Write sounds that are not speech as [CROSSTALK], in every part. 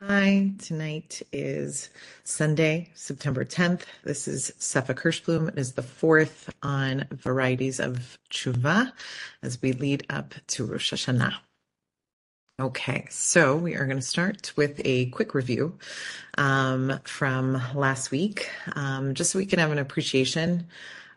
Hi, tonight is Sunday, September 10th. This is Sepha Kirshblum. It is the fourth on varieties of teshuva as we lead up to Rosh Hashanah. Okay, so we are going to start with a quick review um, from last week, um, just so we can have an appreciation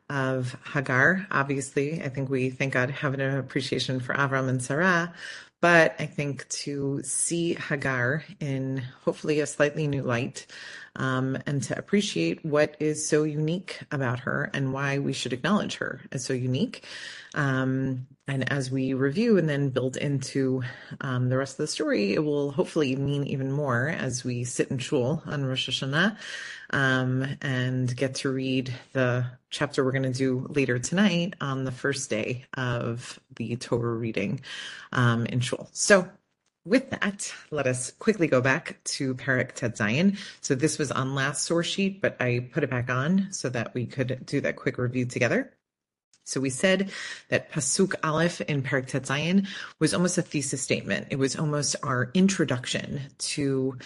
of Hagar. Obviously, I think we thank God have an appreciation for Avram and Sarah, but I think to see Hagar in hopefully a slightly new light um, and to appreciate what is so unique about her and why we should acknowledge her as so unique. Um, and as we review and then build into um, the rest of the story, it will hopefully mean even more as we sit in shul on Rosh Hashanah um, and get to read the chapter we're going to do later tonight on the first day of the Torah reading um, in shul. So with that, let us quickly go back to Perek Tet Zayin. So this was on last source sheet, but I put it back on so that we could do that quick review together. So we said that Pasuk Aleph in Perek Tet Zayin was almost a thesis statement. It was almost our introduction to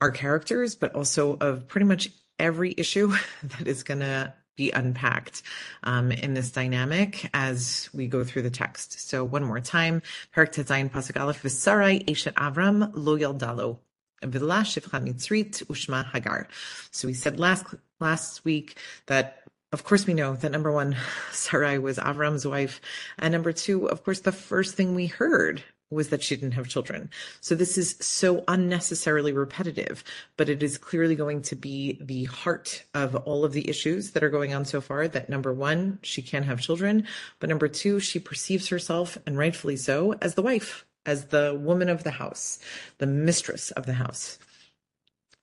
our characters, but also of pretty much every issue [LAUGHS] that is going to be unpacked um, in this dynamic as we go through the text. So one more time, Perak Tetzayin Pasuk Aleph V'Sarai Eshet Avram Lo Yaldalo. V'la Shivcha Ushma Hagar. So we said last last week that of course we know that number one, [LAUGHS] Sarai was Avram's wife, and number two, of course, the first thing we heard was that she didn't have children. So this is so unnecessarily repetitive, but it is clearly going to be the heart of all of the issues that are going on so far. That number one, she can't have children, but number two, she perceives herself, and rightfully so, as the wife, as the woman of the house, the mistress of the house.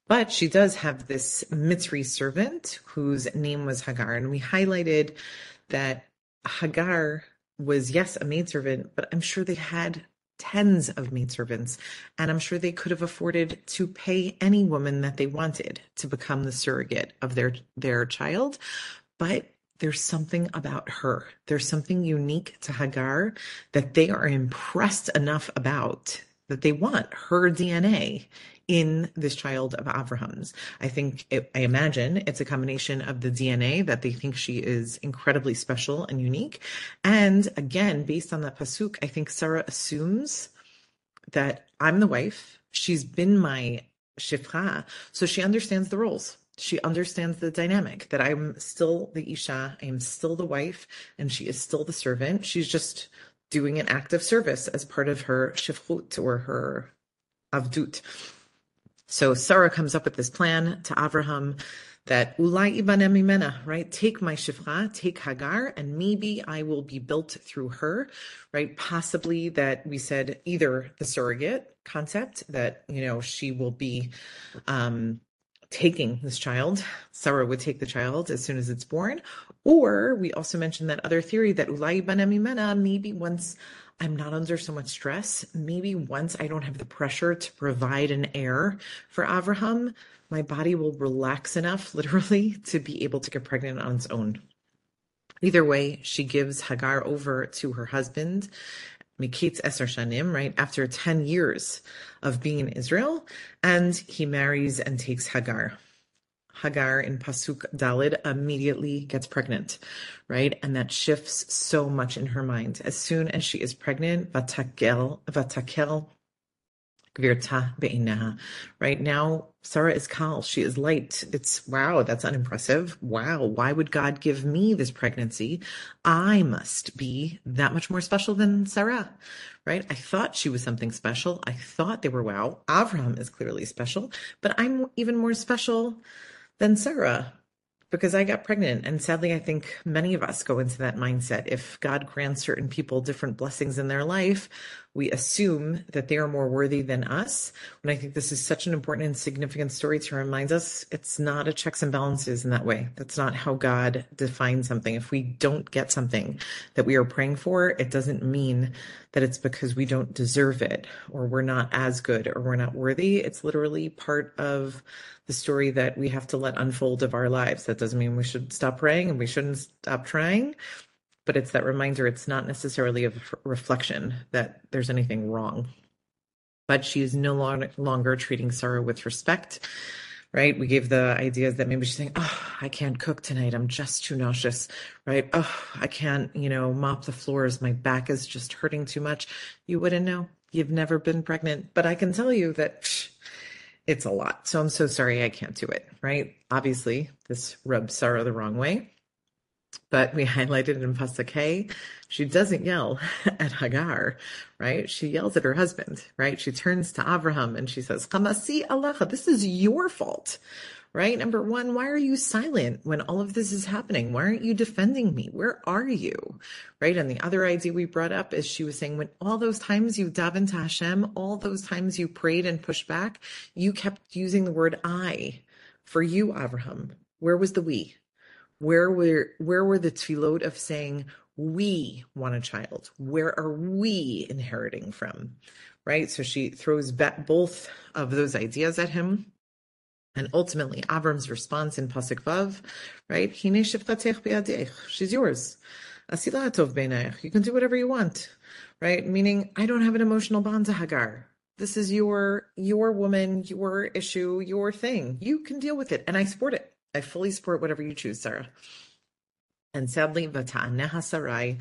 But she does have this Mitzri servant whose name was Hagar, and we highlighted that Hagar was yes a maidservant, but I'm sure they had tens of maidservants, and I'm sure they could have afforded to pay any woman that they wanted to become the surrogate of their their child. But there's something about her. There's something unique to Hagar that they are impressed enough about that they want her DNA in this child of Abraham's. I think, it, I imagine it's a combination of the DNA that they think she is incredibly special and unique. And again, based on that pasuk, I think Sarah assumes that I'm the wife. She's been my shifra, so she understands the roles. She understands the dynamic that I'm still the isha, I am still the wife, and she is still the servant. She's just doing an act of service as part of her shifrut or her avdut. So Sarah comes up with this plan to Abraham that ulai ibanem mimena, right? Take my shifra, take Hagar, and maybe I will be built through her, right? Possibly that we said either the surrogate concept that you know she will be um, taking this child. Sarah would take the child as soon as it's born, or we also mentioned that other theory that ulai ibanem mimena, maybe once I'm not under so much stress. Maybe once I don't have the pressure to provide an heir for Avraham, my body will relax enough, [LAUGHS] literally, to be able to get pregnant on its own. Either way, she gives Hagar over to her husband, Miketz Eser Shanim, right after 10 years of being in Israel, and he marries and takes Hagar. Hagar in Pasuk Dalid immediately gets pregnant, right? And that shifts so much in her mind. As soon as she is pregnant, vatakel, vatakel gvirta be'inaha. Right now, Sarah is kal. She is light. It's wow, that's unimpressive. Wow, why would God give me this pregnancy? I must be that much more special than Sarah, right? I thought she was something special. I thought they were wow. Avram is clearly special, but I'm even more special than Sarah because I got pregnant. And sadly, I think many of us go into that mindset. If God grants certain people different blessings in their life, we assume that they are more worthy than us. And I think this is such an important and significant story to remind us it's not a checks and balances in that way. That's not how God defines something. If we don't get something that we are praying for, it doesn't mean that it's because we don't deserve it or we're not as good or we're not worthy. It's literally part of the story that we have to let unfold of our lives. That doesn't mean we should stop praying and we shouldn't stop trying but it's that reminder it's not necessarily a reflection that there's anything wrong. but she is no longer treating Sarah with respect right? We gave the ideas that maybe she's saying, Oh, I can't cook tonight. I'm just too nauseous, right? Oh, I can't, you know, mop the floors. My back is just hurting too much. You wouldn't know. You've never been pregnant, but I can tell you that psh, it's a lot. So I'm so sorry I can't do it, right? Obviously, this rubs Sarah the wrong way. But we highlighted in Pasuk she doesn't yell [LAUGHS] at Hagar, right? She yells at her husband, right? She turns to Abraham and she says, Chamasi Allah, this is your fault, right? Number one, why are you silent when all of this is happening? Why aren't you defending me? Where are you? Right? And the other idea we brought up is she was saying, when all those times you davened to Hashem, all those times you prayed and pushed back, you kept using the word I for you, Abraham. Where was the we? Where were where were the tefillot of saying we want a child? Where are we inheriting from? Right? So she throws both of those ideas at him. And ultimately, Avram's response in Pasuk Vav, right? She's yours. You can do whatever you want, right? Meaning, I don't have an emotional bond to Hagar. This is your your woman, your issue, your thing. You can deal with it, and I support it. I fully support whatever you choose, Sarah. And sadly, Vata'aneha Sarai,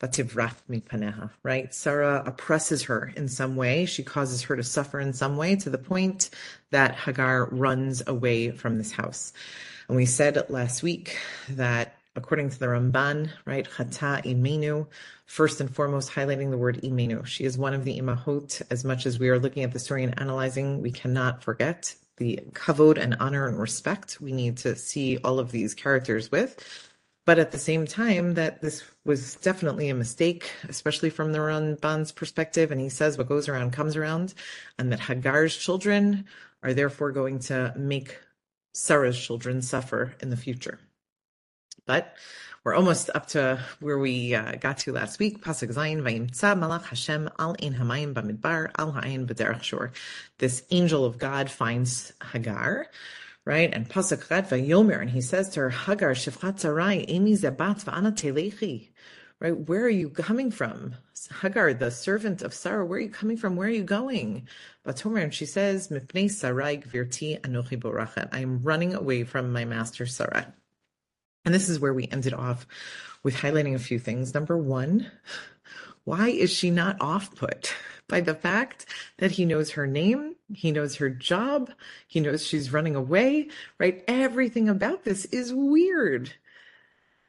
Vativrach Mipaneha, right? Sarah oppresses her in some way. She causes her to suffer in some way to the point that Hagar runs away from this house. And we said last week that according to the Ramban, right, Chata Imenu, first and foremost highlighting the word Imenu. She is one of the Imahot. As much as we are looking at the story and analyzing, we cannot forget the kavod and honor and respect we need to see all of these characters with. But at the same time, that this was definitely a mistake, especially from the Ramban's perspective. And he says what goes around comes around, and that Hagar's children are therefore going to make Sarah's children suffer in the future. But we're almost up to where we uh, got to last week. Pasuk Zayin Vayimtza Malach Hashem Al Ein Hamayim Bamidbar Al Ha'ayin B'derech Shor. This angel of God finds Hagar, right? And Pasuk Chad Vayomer, and he says to her, Hagar Shifchat Sarai Emi Zebat Va'ana Telechi. Right, where are you coming from? Hagar, the servant of Sarah, where are you coming from? Where are you going? Batomer, and she says, Mipnei Sarai Gvirti Anochi Borachet. I am running away from my master Sarah. And this is where we ended off with highlighting a few things. Number one, why is she not off put [LAUGHS] by the fact that he knows her name, he knows her job, he knows she's running away, right? Everything about this is weird.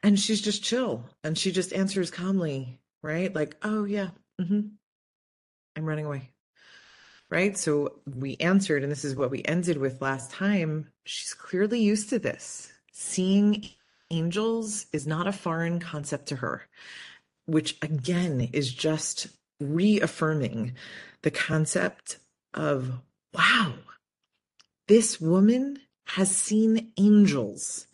And she's just chill and she just answers calmly, right? Like, oh, yeah, mm-hmm. I'm running away. Right. So we answered, and this is what we ended with last time. She's clearly used to this, seeing angels is not a foreign concept to her, which again is just reaffirming the concept of wow, this woman has seen angels.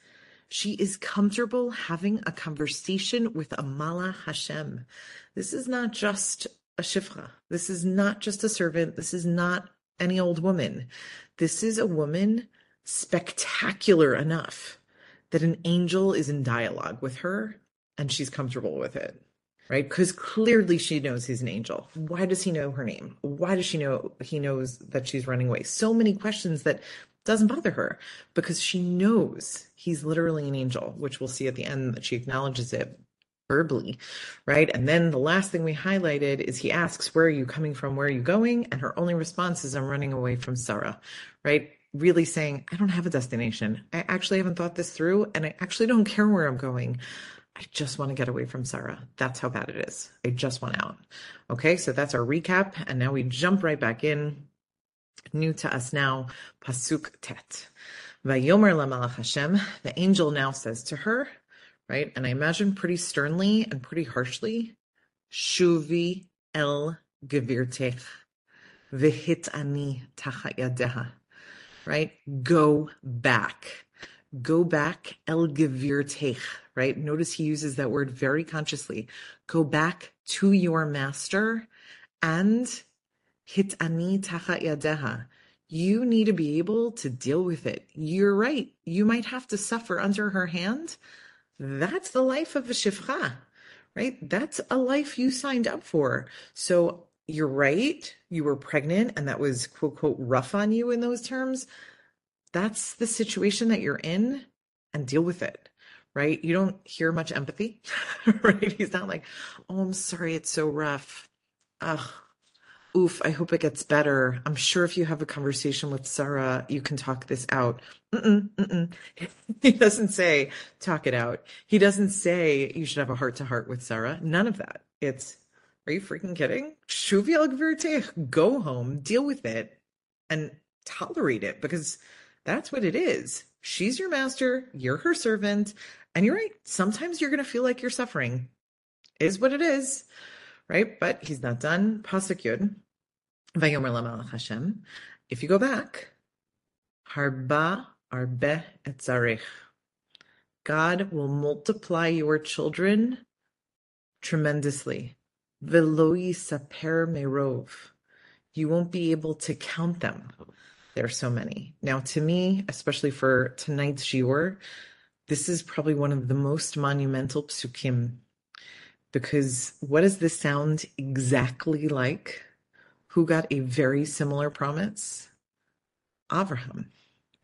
She is comfortable having a conversation with a Malach Hashem. This is not just a shifra. This is not just a servant. This is not any old woman. This is a woman spectacular enough that an angel is in dialogue with her and she's comfortable with it right? Because clearly she knows he's an angel. Why does he know her name? Why does she know he knows that she's running away? So many questions that doesn't bother her because she knows he's literally an angel which we'll see at the end that she acknowledges it verbally right? And then the last thing we highlighted is he asks where are you coming from? Where are you going? And her only response is i'm running away from sarah right really saying, I don't have a destination. I actually haven't thought this through and I actually don't care where I'm going. I just want to get away from Sarah. That's how bad it is. I just want out. Okay, so that's our recap. And now we jump right back in. New to us now, Pasuk Tet. Vayomer Lamalach Hashem. The angel now says to her, right? And I imagine pretty sternly and pretty harshly, Shuvi el gevirtech vihit ani tachat yadeha right? Go back. Go back, el gevirtech, right? Notice he uses that word very consciously. Go back to your master and hit ani tachat yadeha. You need to be able to deal with it. You're right. You might have to suffer under her hand. That's the life of a shifcha, right? That's a life you signed up for. So you're right. You were pregnant and that was quote, quote, rough on you in those terms. That's the situation that you're in and deal with it, right? You don't hear much empathy, [LAUGHS] right? He's not like, oh, I'm sorry, it's so rough. Ugh, oof, I hope it gets better. I'm sure if you have a conversation with Sarah, you can talk this out. Mm-mm, mm-mm. [LAUGHS] He doesn't say talk it out. He doesn't say you should have a heart to heart with Sarah. None of that. It's, are you freaking kidding? Go home, deal with it, and tolerate it because that's what it is. She's your master, you're her servant, and you're right. Sometimes you're going to feel like you're suffering. Is what it is, right? But he's not done. Pasuk. Vayomer Hashem. If you go back, Harba Arbe Etzarech. God will multiply your children tremendously. Veloi saper merov. You won't be able to count them. There are so many. Now, to me, especially for tonight's shiur, this is probably one of the most monumental psukim because what does this sound exactly like? who got a very similar promise? Abraham,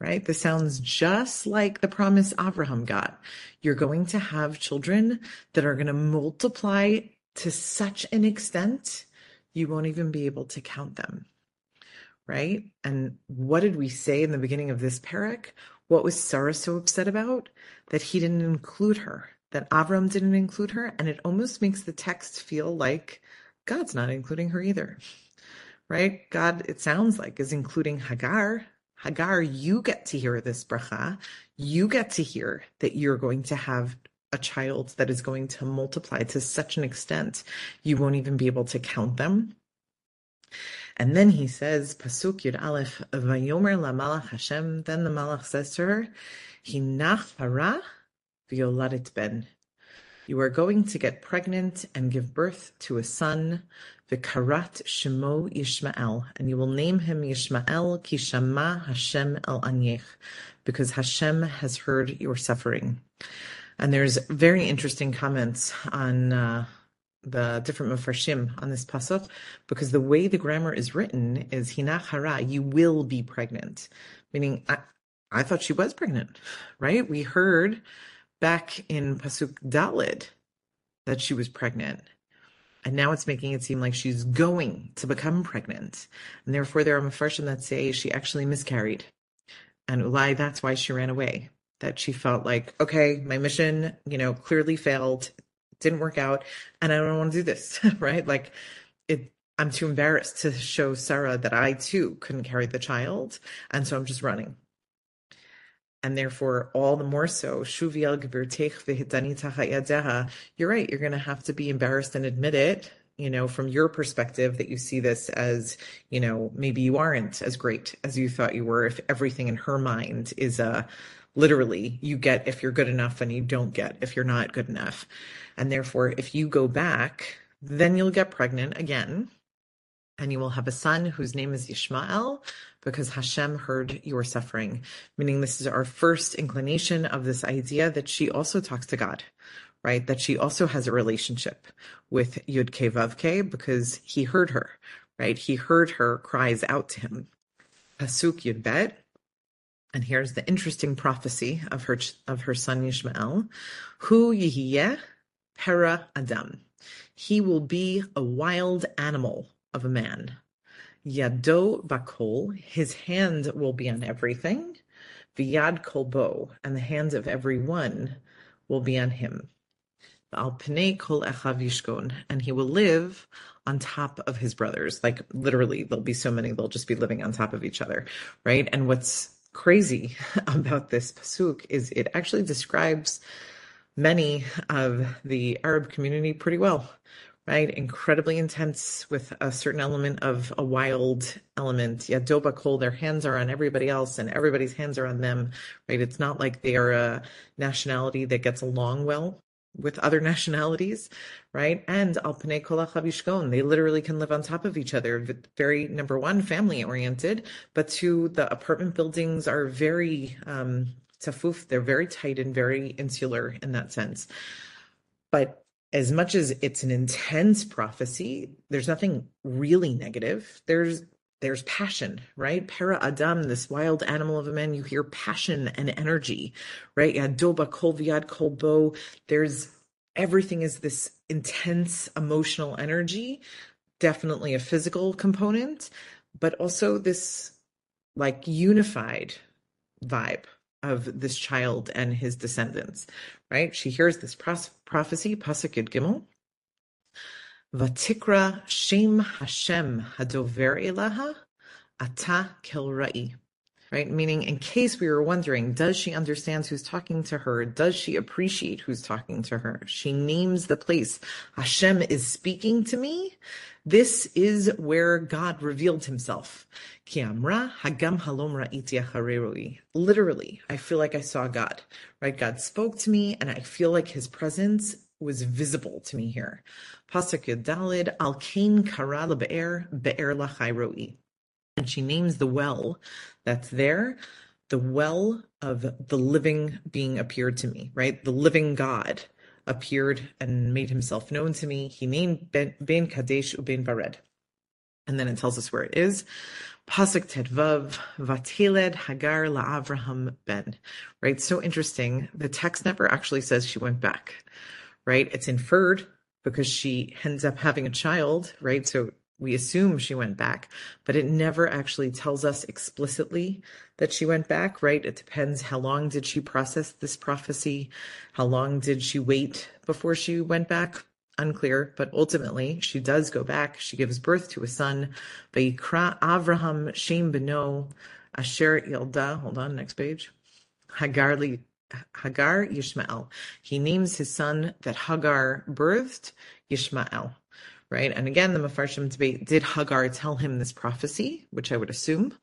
right? This sounds just like the promise Abraham got. You're going to have children that are going to multiply to such an extent you won't even be able to count them. Right? And what did we say in the beginning of this parak? What was Sarah so upset about? That he didn't include her, that Avram didn't include her. And it almost makes the text feel like God's not including her either right? God, it sounds like, is including Hagar. Hagar, you get to hear this bracha. You get to hear that you're going to have a child that is going to multiply to such an extent you won't even be able to count them. And then he says, Pasuk Yud Aleph, Vayomer la Malach Hashem. Then the Malach says to her, Hinach hara violadet ben. You are going to get pregnant and give birth to a son, V'karat shemo Yishmael, and you will name him Yishmael Kishama Hashem el Anyech, because Hashem has heard your suffering. And there's very interesting comments on uh, the different mafarshim on this pasuk, because the way the grammar is written is hinach hara, you will be pregnant, meaning I, I thought she was pregnant, right? We heard back in pasuk Dalid that she was pregnant. And now it's making it seem like she's going to become pregnant. And therefore, there are mafarshim that say she actually miscarried. And Ulai, that's why she ran away. That she felt like, okay, my mission, you know, clearly failed, didn't work out, and I don't want to do this, [LAUGHS] right? Like, it, I'm too embarrassed to show Sarah that I too couldn't carry the child. And so I'm just running and therefore all the more so you're right you're going to have to be embarrassed and admit it you know from your perspective that you see this as you know maybe you aren't as great as you thought you were if everything in her mind is a literally you get if you're good enough and you don't get if you're not good enough and therefore if you go back then you'll get pregnant again and you will have a son whose name is Yishmael, because Hashem heard your suffering. Meaning, this is our first inclination of this idea that she also talks to God, right? That she also has a relationship with Yud because he heard her, right? He heard her cries out to him. Pasuk Yud Bet. And here's the interesting prophecy of her of her son Yishmael, Hu Yihiyeh Pera Adam. He will be a wild animal of a man. Yado bakol, his hand will be on everything. V'yad kolbo, and the hands of every one will be on him. Al pnei kol echav yishkon, and he will live on top of his brothers. Like literally, there'll be so many, they'll just be living on top of each other, right? And what's crazy [LAUGHS] about this pasuk is it actually describes many of the Arab community pretty well, right? Incredibly intense with a certain element of a wild element. Yeah, Doba Kol, their hands are on everybody else and everybody's hands are on them, right? It's not like they are a nationality that gets along well with other nationalities, right? And Alpane Kolachavishkon, they literally can live on top of each other. Very, number one, family oriented, but two, the apartment buildings are very, um, tafuf, they're very tight and very insular in that sense. But as much as it's an intense prophecy, there's nothing really negative. There's there's passion, right? Para Adam, this wild animal of a man, you hear passion and energy, right? Yadoba kol viad kolbo. There's everything is this intense emotional energy, definitely a physical component, but also this like unified vibe of this child and his descendants, right? She hears this prophecy, Pasuk Gimel. Vatikra Shem Hashem Hadover Elaha Ata Kilrai. Right? Meaning, in case we were wondering, does she understand who's talking to her? Does she appreciate who's talking to her? She names the place. Hashem is speaking to me. This is where God revealed himself. Kiamra hagam halom Literally, I feel like I saw God, right? God spoke to me and I feel like his presence was visible to me here. Pasuk Dalid al kain kara be'er be'er lachairoi. And she names the well that's there, the well of the living being appeared to me, right? The living God appeared and made himself known to me. He named Ben, Kadesh Uben Vared. And then it tells us where it is. Pasuk Tedvav, Vateled Hagar LaAvraham Ben. Right? So interesting. The text never actually says she went back. Right? It's inferred because she ends up having a child, right? So we assume she went back, but it never actually tells us explicitly that she went back, right? It depends how long did she process this prophecy? How long did she wait before she went back? Unclear, but ultimately she does go back. She gives birth to a son. Vayikra Avraham Shem Beno Asher Yilda. Hold on, next page. Hagar Hagar Yishmael. He names his son that Hagar birthed Yishmael right? And again, the Mefarshim debate, did Hagar tell him this prophecy, which I would assume,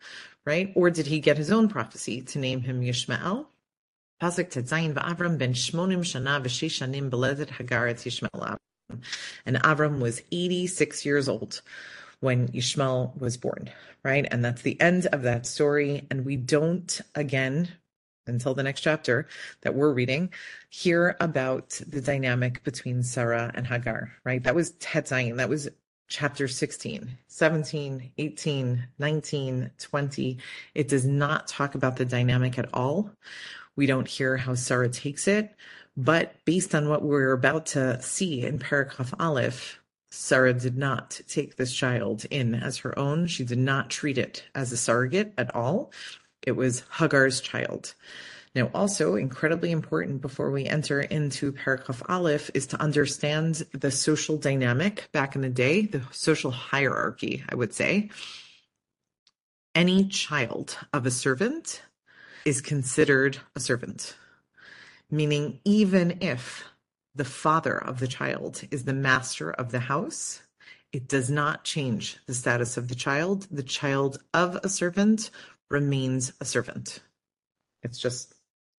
right? Or did he get his own prophecy to name him Yishmael? Pasuk Tetzayin v'Avram ben shmonim shana v'shesh shanim beledet Hagar et Yishmael And Avram was 86 years old when Yishmael was born, right? And that's the end of that story. And we don't, again, until the next chapter that we're reading, hear about the dynamic between Sarah and Hagar, right? That was Tetzayin. That was chapter 16, 17, 18, 19, 20. It does not talk about the dynamic at all. We don't hear how Sarah takes it. But based on what we're about to see in Parak Kaf Aleph, Sarah did not take this child in as her own. She did not treat it as a surrogate at all. It was Hagar's child. Now, also incredibly important before we enter into Parak Kaf Aleph is to understand the social dynamic back in the day, the social hierarchy, I would say. Any child of a servant is considered a servant, meaning even if the father of the child is the master of the house, it does not change the status of the child. The child of a servant remains a servant. It's just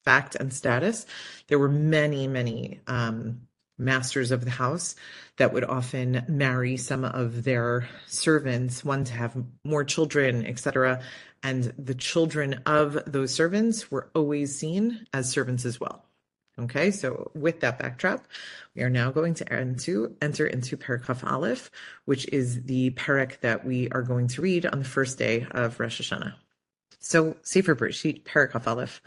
fact and status. There were many, many um, masters of the house that would often marry some of their servants, one to have more children, etc. And the children of those servants were always seen as servants as well. Okay, so with that backdrop, we are now going to enter, into Parak Kaf Aleph, which is the parak that we are going to read on the first day of Rosh Hashanah. So, Sefer Bereshit, Parak Kaf Aleph,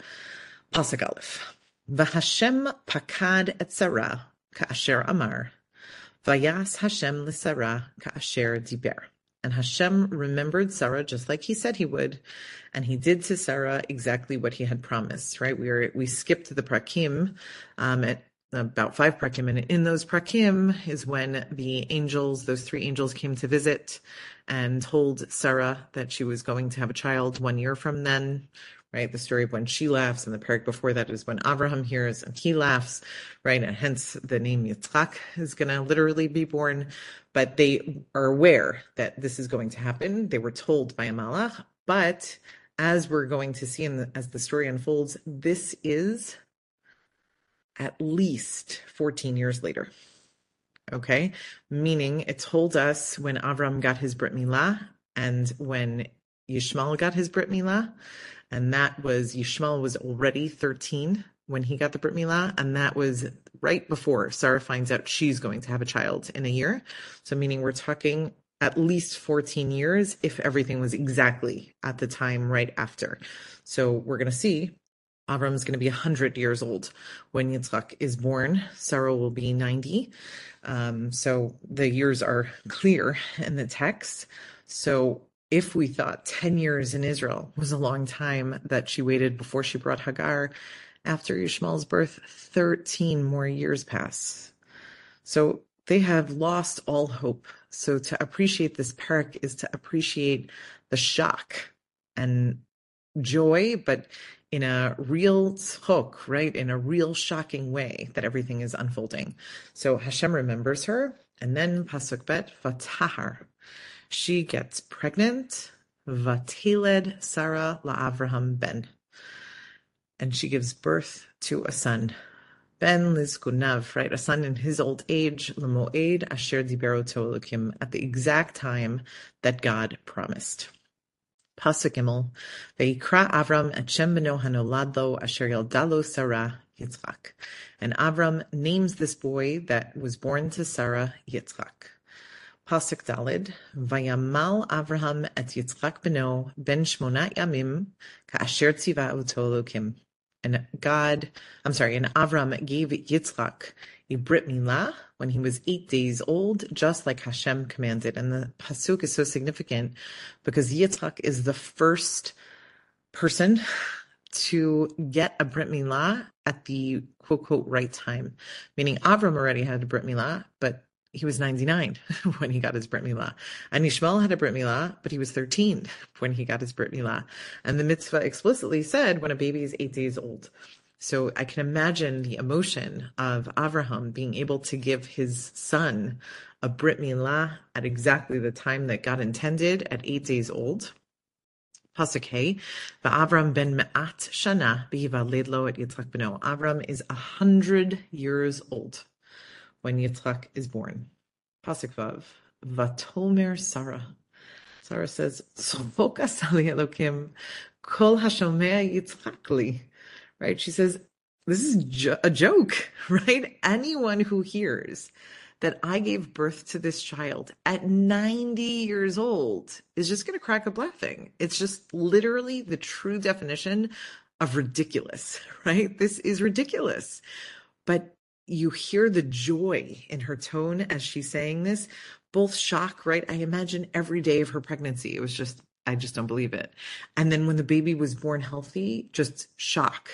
Pasuk Aleph. V'Hashem pakad et Sarah ka'asher amar. Vayas Hashem l'Sarah ka'asher diber. And Hashem remembered Sarah just like he said he would, and he did to Sarah exactly what he had promised. Right? We were we skipped the prakim um, at about five prakim, and in those prakim is when the angels, those three angels, came to visit and told Sarah that she was going to have a child one year from then. Right, the story of when she laughs, and the parak before that is when Abraham hears and he laughs, right, and hence the name Yitzchak is going to literally be born. But they are aware that this is going to happen. They were told by malach, but as we're going to see in the, as the story unfolds, this is at least 14 years later. Okay, meaning it told us when Avram got his Brit Milah and when Yishmael got his Brit Milah, and that was Yishmael was already 13 when he got the Brit Milah, and that was right before Sarah finds out she's going to have a child in a year. So, meaning we're talking at least 14 years if everything was exactly at the time right after. So, we're going to see Avram is going to be 100 years old when Yitzchak is born. Sarah will be 90. Um, so, the years are clear in the text. So, if we thought 10 years in Israel was a long time that she waited before she brought Hagar, after Yishmael's birth, 13 more years pass. So they have lost all hope. So to appreciate this parak is to appreciate the shock and joy, but in a real tzchok, right? In a real shocking way that everything is unfolding. So Hashem remembers her, and then pasuk bet vatahar. She gets pregnant. Vatiled Sarah la Avraham ben and she gives birth to a son. Ben Lizkunav, right? A son in his old age, Lemoed Asher Dibero Elokim, at the exact time that God promised. Gimel, Veikra Avram et Shem Beno Hanoladlo Asher Yaldalo Sarah Yitzchak. And Avram names this boy that was born to Sarah Yitzchak. Pasuk Dalid, Vayamal Avraham et Yitzchak beno ben shmonat yamim ka'asher tziva oto Elokim. And God, I'm sorry, and Avram gave Yitzchak a brit milah when he was eight days old, just like Hashem commanded. And the pasuk is so significant because Yitzchak is the first person to get a brit milah at the quote quote right time, meaning Avram already had a brit milah, but he was 99 [LAUGHS] when he got his Brit Milah. And Yishmael had a Brit Milah, but he was 13 [LAUGHS] when he got his Brit Milah. And the mitzvah explicitly said when a baby is eight days old. So I can imagine the emotion of Avraham being able to give his son a Brit Milah at exactly the time that God intended at eight days old. Pasuk Hey, Avram ben Me'at Shana Behivaled Lo at Yitzchak Beno. Avram is a hundred years old when Yitzchak is born. Pasuk Vav, Vatomer Sarah. Sarah says, Sofokas Elokim, Kol Hashomea Yitzchakli. Right? She says, this is jo- a joke, [LAUGHS] right? Anyone who hears that I gave birth to this child at 90 years old is just going to crack up laughing. It's just literally the true definition of ridiculous, [LAUGHS] right? This is ridiculous. But you hear the joy in her tone as she's saying this, both shock, right? I imagine every day of her pregnancy, it was just, I just don't believe it. And then when the baby was born healthy, just shock,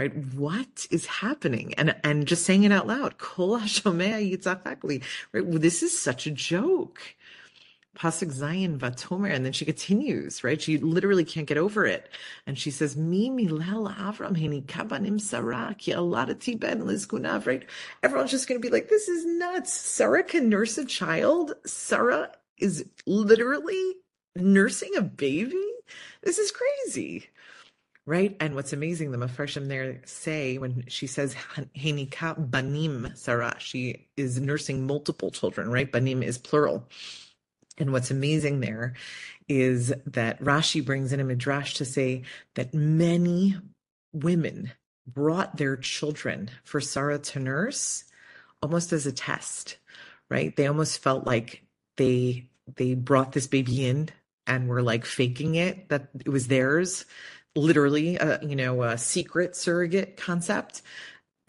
right? What is happening? And and just saying it out loud, Kol right? This is such a joke. Pasuk Zayin Vatomer, and then she continues, right? She literally can't get over it. And she says, Mi milel Avram hini kabanim Sarah ki ben lizgunav, right? Everyone's just going to be like, this is nuts. Sarah can nurse a child. Sarah is literally nursing a baby. This is crazy. Right. And what's amazing, the Mepharshim there say when she says Henika Banim Sarah, she is nursing multiple children, right? Banim is plural. And what's amazing there is that Rashi brings in a midrash to say that many women brought their children for Sarah to nurse almost as a test, right? They almost felt like they they brought this baby in and were like faking it that it was theirs literally a you know a secret surrogate concept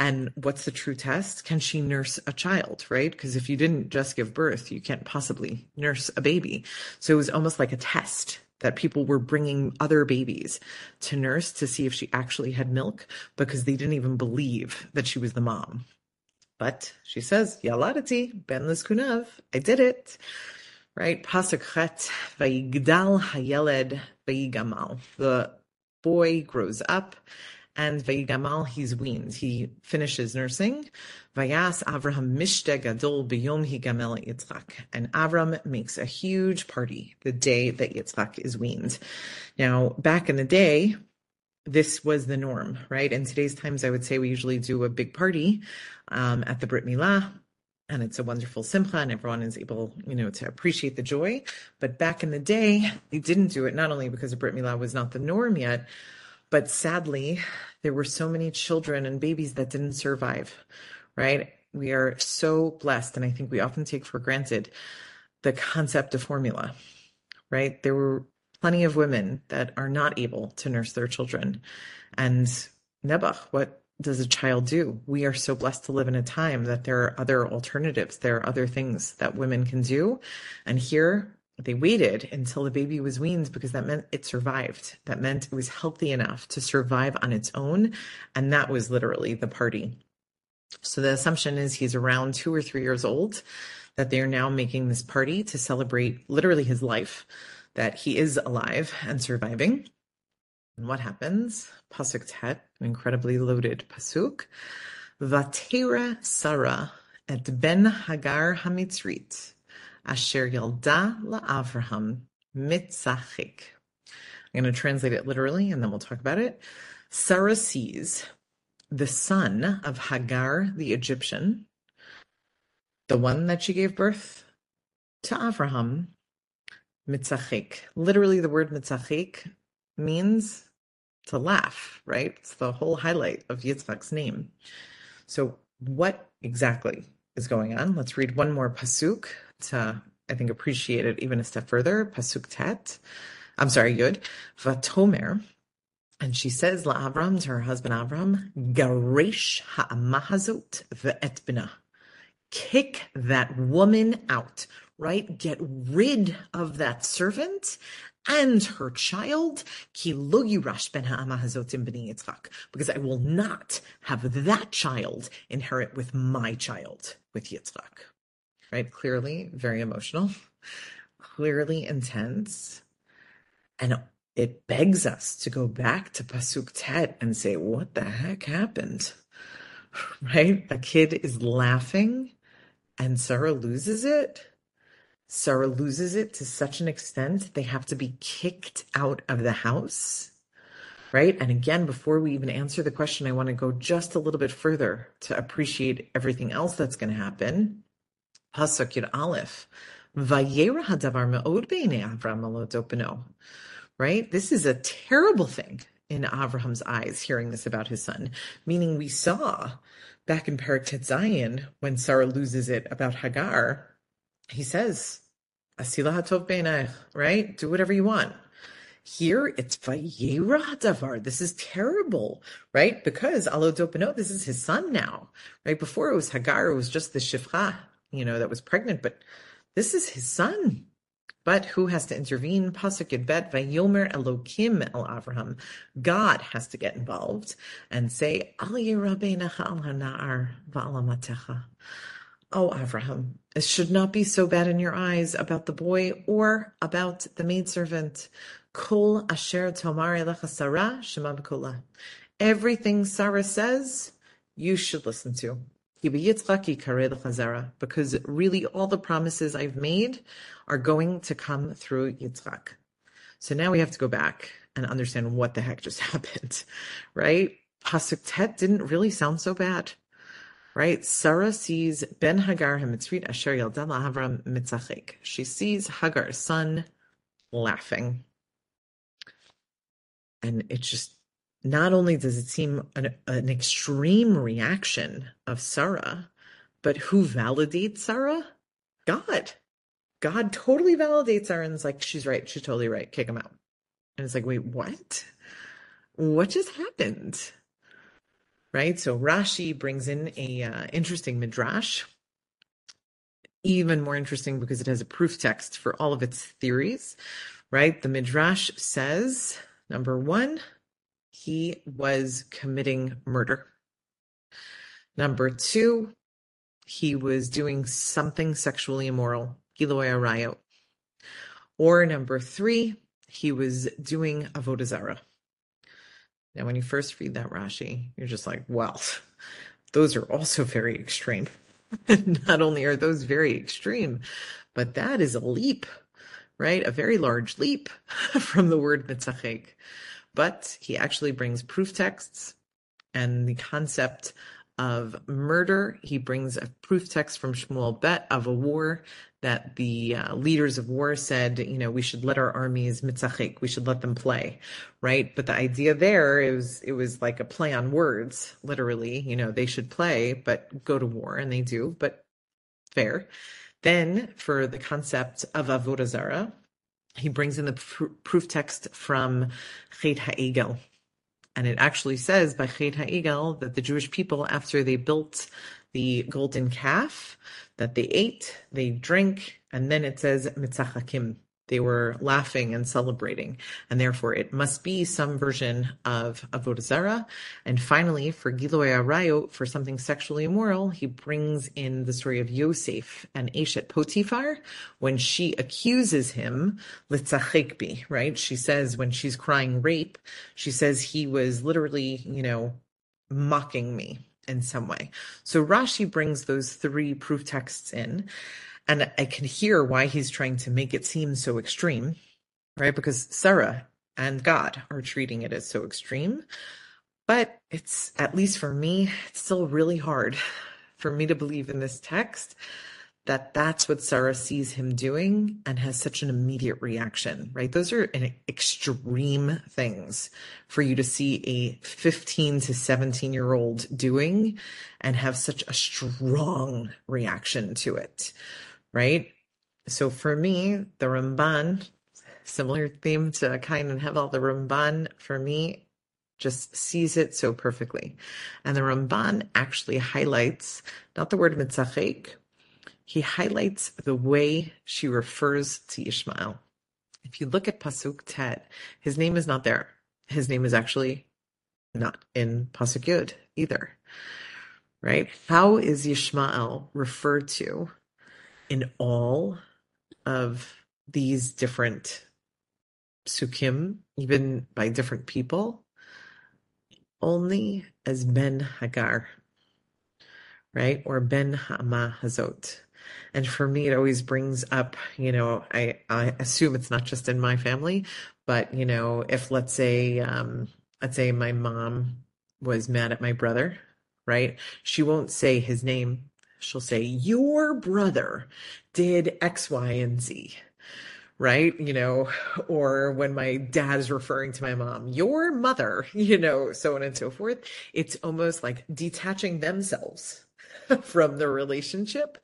and what's the true test? Can she nurse a child, right? Because if you didn't just give birth, you can't possibly nurse a baby. So it was almost like a test that people were bringing other babies to nurse to see if she actually had milk because they didn't even believe that she was the mom. But she says, Yaladati, ben kunav, I did it. Right? Pasuk chet, hayeled vayigamal. The boy grows up and Vayigamal he's weaned. He finishes nursing. Vayas Avraham mishte gadol biyom higamel Yitzchak. And Avram makes a huge party the day that Yitzchak is weaned. Now, back in the day, this was the norm, right? In today's times, I would say we usually do a big party um, at the Brit Milah, and it's a wonderful simcha, and everyone is able, you know, to appreciate the joy. But back in the day, they didn't do it not only because Brit Milah was not the norm yet, But sadly, there were so many children and babies that didn't survive, right? We are so blessed, and I think we often take for granted the concept of formula, right? There were plenty of women that are not able to nurse their children. And Nebuch, what does a child do? We are so blessed to live in a time that there are other alternatives. There are other things that women can do. And here they waited until the baby was weaned because that meant it survived. That meant it was healthy enough to survive on its own. And that was literally the party. So the assumption is he's around two or three years old, that they are now making this party to celebrate literally his life, that he is alive and surviving. And what happens? Pasuk Tet, an incredibly loaded pasuk. Vatera Sarah et ben Hagar Hamitzrit, asher yalda la'Avraham mitzachik. I'm going to translate it literally and then we'll talk about it. Sarah sees the son of Hagar the Egyptian, the one that she gave birth to Avraham, mitzachik. Literally, the word mitzachik means to laugh, right? It's the whole highlight of Yitzchak's name. So, what exactly is going on? Let's read one more pasuk to, I think, appreciate it even a step further. Pasuk tet. I'm sorry, Yud. Vatomer. And she says, La Avram to her husband Avram, Garesh ha'amahazot ve'et bina. Kick that woman out, right? Get rid of that servant and her child, ben because I will not have that child inherit with my child, with Yitzchak. Right? Clearly, very emotional, clearly intense, and it begs us to go back to Pasuk Tet and say, what the heck happened? [LAUGHS] Right? A kid is laughing and Sarah loses it Sarah loses it to such an extent they have to be kicked out of the house. Right. And again, before we even answer the question, I want to go just a little bit further to appreciate everything else that's going to happen. Pasuk Yud Aleph. Vayera hadavar me'od Avram Right? This is a terrible thing in Avraham's eyes, hearing this about his son. Meaning we saw back in Parak Tet Zayin when Sarah loses it about Hagar, he says, Asila hatov right? Do whatever you want. Here it's vayera davar. This is terrible, right? Because Alodopano, this is his son now, right? Before it was Hagar, it was just the Shifra, you know, that was pregnant, but this is his son. But who has to intervene? Pasuk bet vayomer Elokim el Avraham. God has to get involved and say, Al yirabeinacha al hanar va'alamatecha. Oh, Avraham, it should not be so bad in your eyes about the boy or about the maidservant. Kol asher tomar elecha Sarah shema Everything Sarah says, you should listen to. Because really all the promises I've made are going to come through Yitzchak. So now we have to go back and understand what the heck just [LAUGHS] happened, right? Pasuk Tet didn't really sound so bad right? Sarah sees Ben Hagar Hamitzrit Asher Yaldan Avram Mitzachik. She sees Hagar's son laughing. And it just, not only does it seem an, an extreme reaction of Sarah, but who validates Sarah? God. God totally validates her and like, she's right. She's totally right. Kick him out. And it's like, wait, what? What just happened? Right? So Rashi brings in a uh, interesting midrash, even more interesting because it has a proof text for all of its theories, right? The midrash says number one, he was committing murder. Number two, he was doing something sexually immoral, Giloy Or number three, he was doing avodah zarah. Now, when you first read that Rashi, you're just like, well, [LAUGHS] those are also very extreme. [LAUGHS] Not only are those very extreme, but that is a leap, right? A very large leap [LAUGHS] from the word mitzachek. But he actually brings proof texts and the concept of murder. He brings a proof text from Shmuel Bet of a war that the uh, leaders of war said, you know, we should let our armies mitzachik, we should let them play, right? But the idea there is it was like a play on words, literally. You know, they should play, but go to war, and they do, but fair. Then for the concept of avodah zarah, he brings in the pr- proof text from Chet Ha'egel, and it actually says by Chet Ha'egel that the Jewish people, after they built the golden calf that they ate, they drank, and then it says mitzachakim. They were laughing and celebrating, and therefore it must be some version of avodah zarah. And finally, for Gilui Arayot, for something sexually immoral, he brings in the story of Yosef and Eshet Potiphar when she accuses him litzachekbi. Right? She says when she's crying rape, she says he was literally, you know, mocking me in some way. So Rashi brings those three proof texts in, and I can hear why he's trying to make it seem so extreme, right? Because Sarah and God are treating it as so extreme. But it's, at least for me, it's still really hard for me to believe in this text that that's what Sarah sees him doing and has such an immediate reaction, right? Those are extreme things for you to see a 15 to 17 year old doing and have such a strong reaction to it, right? So for me, the Ramban, similar theme to Cain and Hevel, the Ramban for me just sees it so perfectly. And the Ramban actually highlights not the word mitzachek, he highlights the way she refers to Ishmael. If you look at Pasuk Tet, his name is not there. His name is actually not in Pasuk Yud either. Right? How is Ishmael referred to in all of these different psukim, even by different people? Only as Ben Hagar, right? Or Ben Hama Hazot. And for me, it always brings up, you know, I, I assume it's not just in my family, but, you know, if let's say, um, let's say my mom was mad at my brother, right? She won't say his name. She'll say, Your brother did X, Y, and Z right? You know, or when my dad is referring to my mom, your mother, [LAUGHS] you know, so on and so forth. It's almost like detaching themselves [LAUGHS] from the relationship,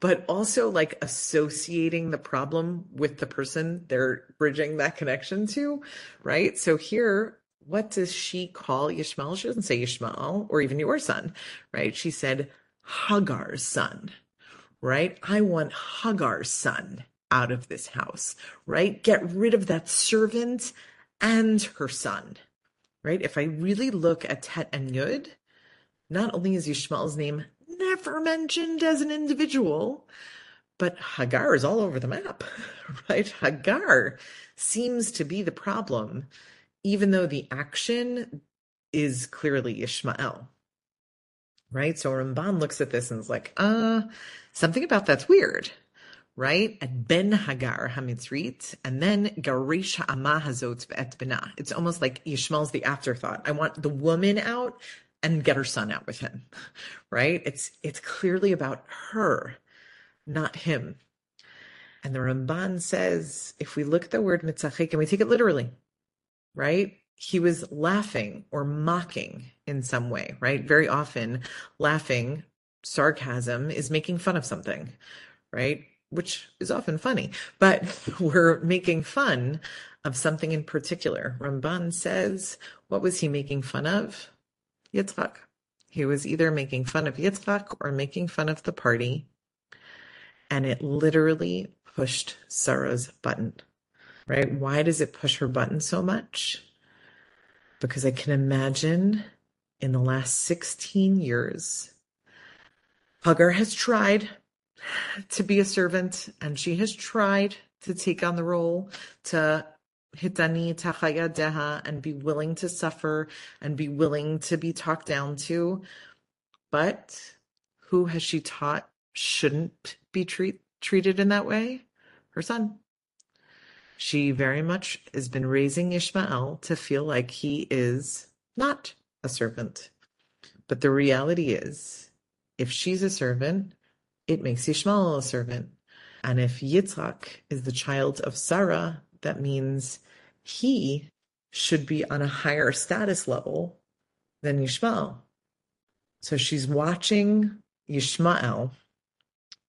but also like associating the problem with the person they're bridging that connection to, right? So here, what does she call Yishmael? She doesn't say Yishmael or even your son, right? She said Hagar's son, right? I want Hagar's son out of this house, right? Get rid of that servant and her son, right? If I really look at Tet and Yud, not only is Yishmael's name never mentioned as an individual. But Hagar is all over the map, [LAUGHS] right? Hagar seems to be the problem, even though the action is clearly Ishmael, right? So Ramban looks at this and is like, uh, something about that's weird, right? At Ben Hagar Hamitzrit, and then Garish Ha'ama Hazot et Bina. It's almost like Ishmael's the afterthought. I want the woman out and get her son out with him, [LAUGHS] right? It's it's clearly about her, not him. And the Ramban says, if we look at the word mitzachik and we take it literally, right? He was laughing or mocking in some way, right? Very often, laughing, sarcasm is making fun of something, right? Which is often funny, but [LAUGHS] we're making fun of something in particular. Ramban says, what was he making fun of? Yitzchak. He was either making fun of Yitzchak or making fun of the party, and it literally pushed Sarah's button. Right? Why does it push her button so much? Because I can imagine in the last 16 years, Hagar has tried to be a servant and she has tried to take on the role to hitani deha and be willing to suffer and be willing to be talked down to. But who has she taught shouldn't be treat, treated in that way? Her son. She very much has been raising Ishmael to feel like he is not a servant. But the reality is, if she's a servant, it makes Ishmael a servant. And if Yitzchak is the child of Sarah, that means he should be on a higher status level than Yishmael. So she's watching Yishmael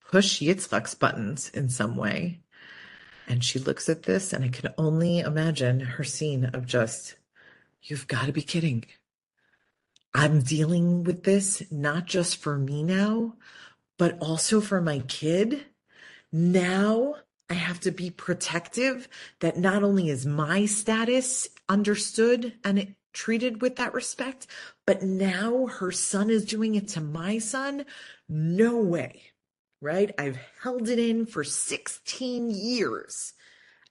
push Yitzchak's buttons in some way. And she looks at this, and I can only imagine her scene of just, you've got to be kidding. I'm dealing with this not just for me now, but also for my kid. Now I have to be protective that not only is my status understood and treated with that respect, but now her son is doing it to my son. No way, right? I've held it in for 16 years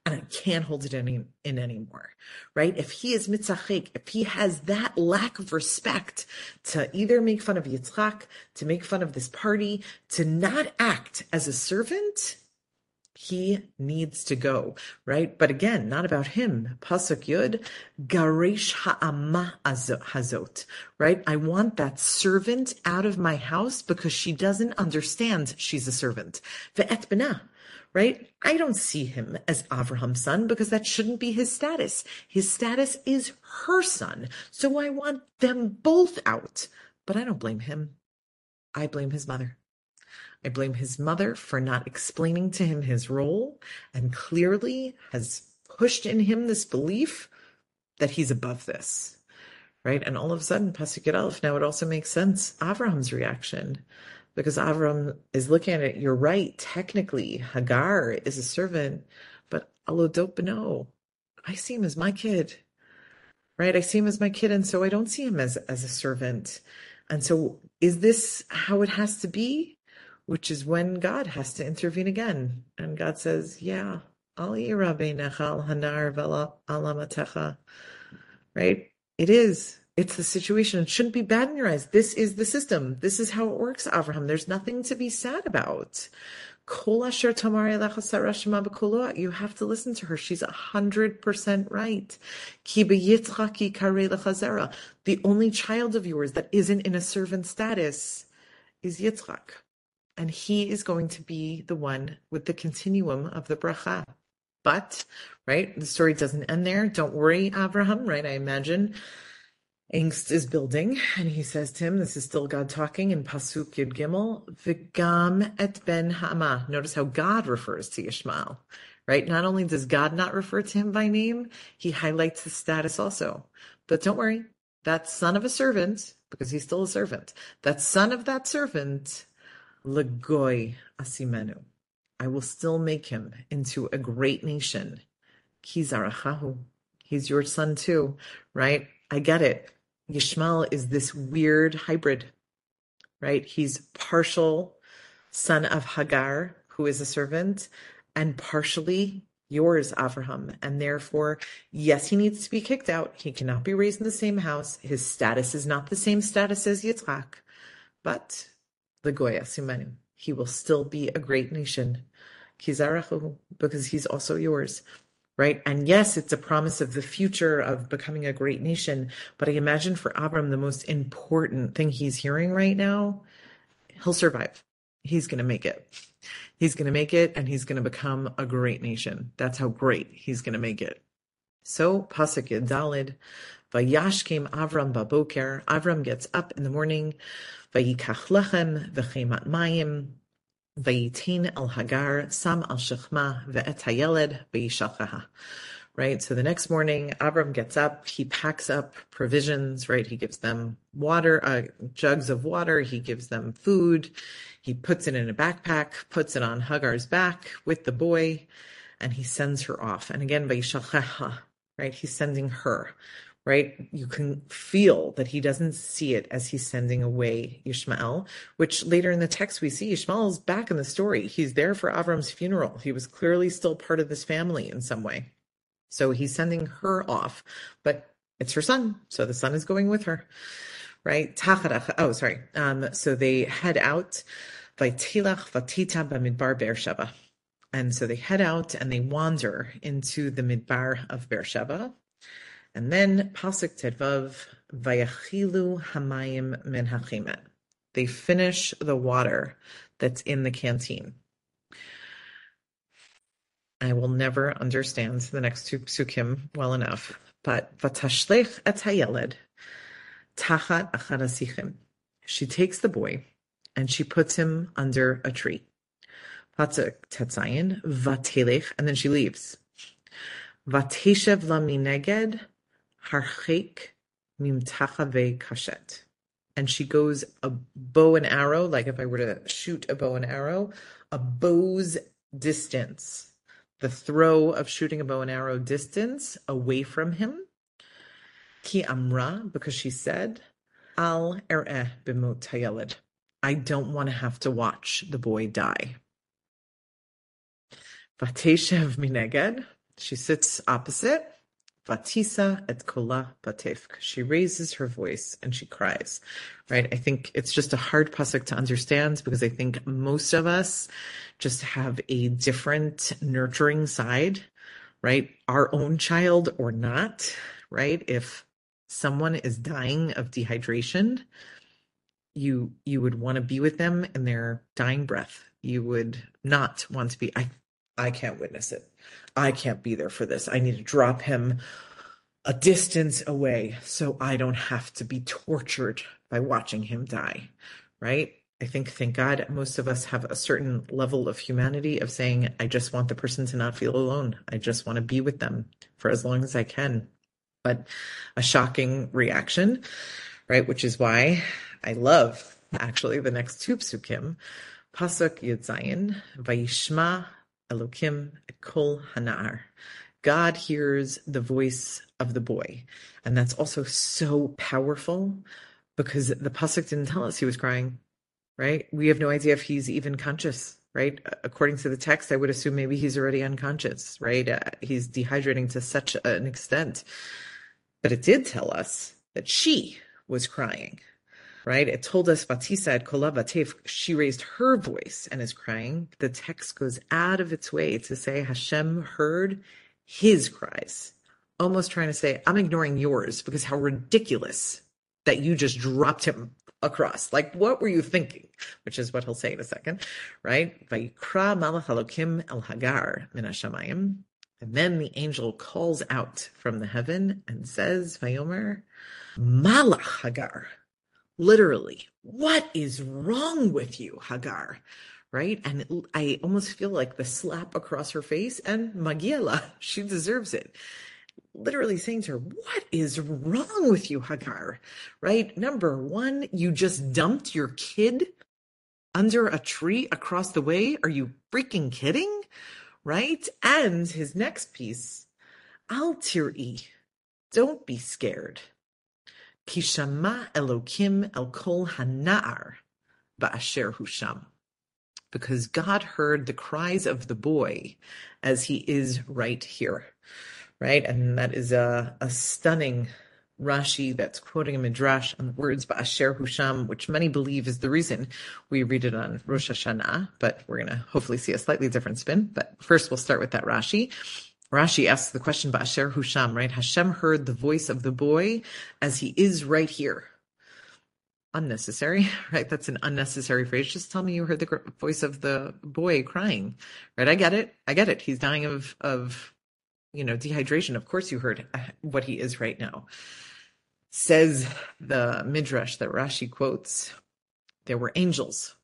and I can't hold it in, in anymore, right? If he is mitzachik, if he has that lack of respect to either make fun of Yitzchak, to make fun of this party, to not act as a servant, he needs to go, right? But again, not about him. Pasuk Yud, Garesh ha'ama hazot, right? I want that servant out of my house because she doesn't understand she's a servant. Ve'et right? I don't see him as Avraham's son because that shouldn't be his status. His status is her son. So I want them both out. But I don't blame him. I blame his mother. I blame his mother for not explaining to him his role and clearly has pushed in him this belief that he's above this. Right. And all of a sudden, Pasuk Aleph, now it also makes sense. Avram's reaction because Avram is looking at it. You're right. Technically, Hagar is a servant, but Alodopano, I see him as my kid, right? I see him as my kid, and so I don't see him as as a servant. And so, is this how it has to be? Which is when God has to intervene again, and God says, "Yeah, Ali Hanar Alamatecha." Right? It is it's the situation. It shouldn't be bad in your eyes. This is the system. This is how it works, Avraham. There's nothing to be sad about. You have to listen to her. She's a hundred percent right. The only child of yours that isn't in a servant status is Yitzchak. And he is going to be the one with the continuum of the bracha. But, right, the story doesn't end there. Don't worry, Abraham, right? I imagine angst is building, and he says to him, this is still God talking in Pasuk Yud Gimel, Vigam et ben Hama. Notice how God refers to Ishmael, right? Not only does God not refer to him by name, he highlights his status also. But don't worry, that son of a servant, because he's still a servant, that son of that servant, Legoy Asimenu. I will still make him into a great nation. Kizarachahu. He's your son too, right? I get it. Yishmael is this weird hybrid, right? He's partial son of Hagar, who is a servant, and partially yours, Avraham. And therefore, yes, he needs to be kicked out. He cannot be raised in the same house. His status is not the same status as Yitzchak, but the Goya. He will still be a great nation. Kizarachu, because he's also yours right? And yes, it's a promise of the future of becoming a great nation. But I imagine for Abram, the most important thing he's hearing right now, he'll survive. He's going to make it. He's going to make it and he's going to become a great nation. That's how great he's going to make it. So, Pasuk Dalid, Vayashkem Avram baboker. Avram gets up in the morning. Vayikach lechem v'chemat mayim. Vayitin el Hagar sam al shechma ve'et hayeled v'yishalchaha. Right. So the next morning, Abram gets up. He packs up provisions. Right. He gives them water, uh, jugs of water. He gives them food. He puts it in a backpack, puts it on Hagar's back with the boy, and he sends her off. And again. Right. He's sending her right? You can feel that he doesn't see it as he's sending away Ishmael, which later in the text we see Ishmael is back in the story. He's there for Avram's funeral. He was clearly still part of this family in some way. So he's sending her off, but it's her son. So the son is going with her, right? Oh, sorry. Um, so they head out. And so they head out and they wander into the midbar of Beersheba, and then Pasuk Tet Vav, Vayachilu Hamayim Min They finish the water that's in the canteen. I will never understand the next two psukim well enough. But vatashlech et hayeled tachat achad She takes the boy and she puts him under a tree. Pasuk tet zayin vatelech, and then she leaves. Vateshev la mineged harchek mimtachave kashet. And she goes a bow and arrow, like if I were to shoot a bow and arrow, a bow's distance the throw of shooting a bow and arrow distance away from him. Ki amra, because she said, Al er'eh b'mot hayeled. I don't want to have to watch the boy die. Vateshev mineged. She sits opposite. Vatisa et kola batefk. She raises her voice and she cries. Right? I think it's just a hard pasuk to understand because I think most of us just have a different nurturing side, right? Our own child or not, right? If someone is dying of dehydration, you you would want to be with them in their dying breath. You would not want to be I I can't witness it. I can't be there for this. I need to drop him a distance away so I don't have to be tortured by watching him die, right? I think, thank God, most of us have a certain level of humanity of saying, I just want the person to not feel alone. I just want to be with them for as long as I can. But a shocking reaction, right? Which is why I love actually the next two Pasuk Yud Zayin, Elokim Kol Hanar. God hears the voice of the boy. And that's also so powerful because the Pasuk didn't tell us he was crying, right? We have no idea if he's even conscious, right? According to the text, I would assume maybe he's already unconscious, right? Uh, he's dehydrating to such an extent. But it did tell us that she was crying, right? It told us Vatisa at Kolavatef, she raised her voice and is crying. The text goes out of its way to say Hashem heard his cries, almost trying to say, I'm ignoring yours because how ridiculous that you just dropped him across. Like, what were you thinking? Which is what he'll say in a second, right? Vayikra malach Elokim el Hagar min hashamayim. And then the angel calls out from the heaven and says, Vayomer, Malach Hagar, literally, what is wrong with you, Hagar? Right? And I almost feel like the slap across her face and Magiela, [LAUGHS] she deserves it. Literally saying to her, What is wrong with you, Hagar? Right? Number one, you just dumped your kid under a tree across the way. Are you freaking kidding? Right? And his next piece, Al tir'i, don't be scared. Kishama Elokim El Kol Hanar Ba'asher Husham. Because God heard the cries of the boy as he is right here. Right? And that is a, a stunning Rashi that's quoting a midrash on the words Ba'asher Husham, which many believe is the reason we read it on Rosh Hashanah, but we're going to hopefully see a slightly different spin. But first we'll start with that Rashi. Rashi asks the question about Asher Husham, right? Hashem heard the voice of the boy as he is right here. Unnecessary, [LAUGHS] right? That's an unnecessary phrase. Just tell me you heard the voice of the boy crying, right? I get it. I get it. He's dying of, of, you know, dehydration. Of course you heard what he is right now. Says the Midrash that Rashi quotes, there were angels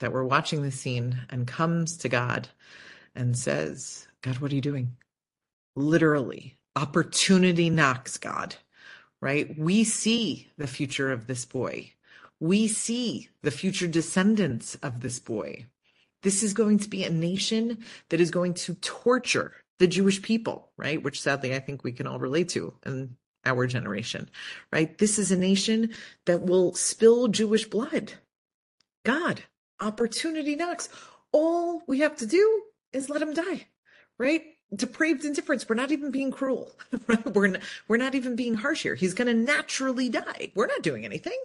that were watching the scene and comes to God and says, God, what are you doing? Literally. Opportunity knocks, God, right? We see the future of this boy. We see the future descendants of this boy. This is going to be a nation that is going to torture the Jewish people, right? Which sadly I think we can all relate to in our generation, right? This is a nation that will spill Jewish blood. God, opportunity knocks. All we have to do is let him die, right? Depraved indifference. We're not even being cruel. [LAUGHS] we're not, we're not even being harsh here. He's going to naturally die. We're not doing anything.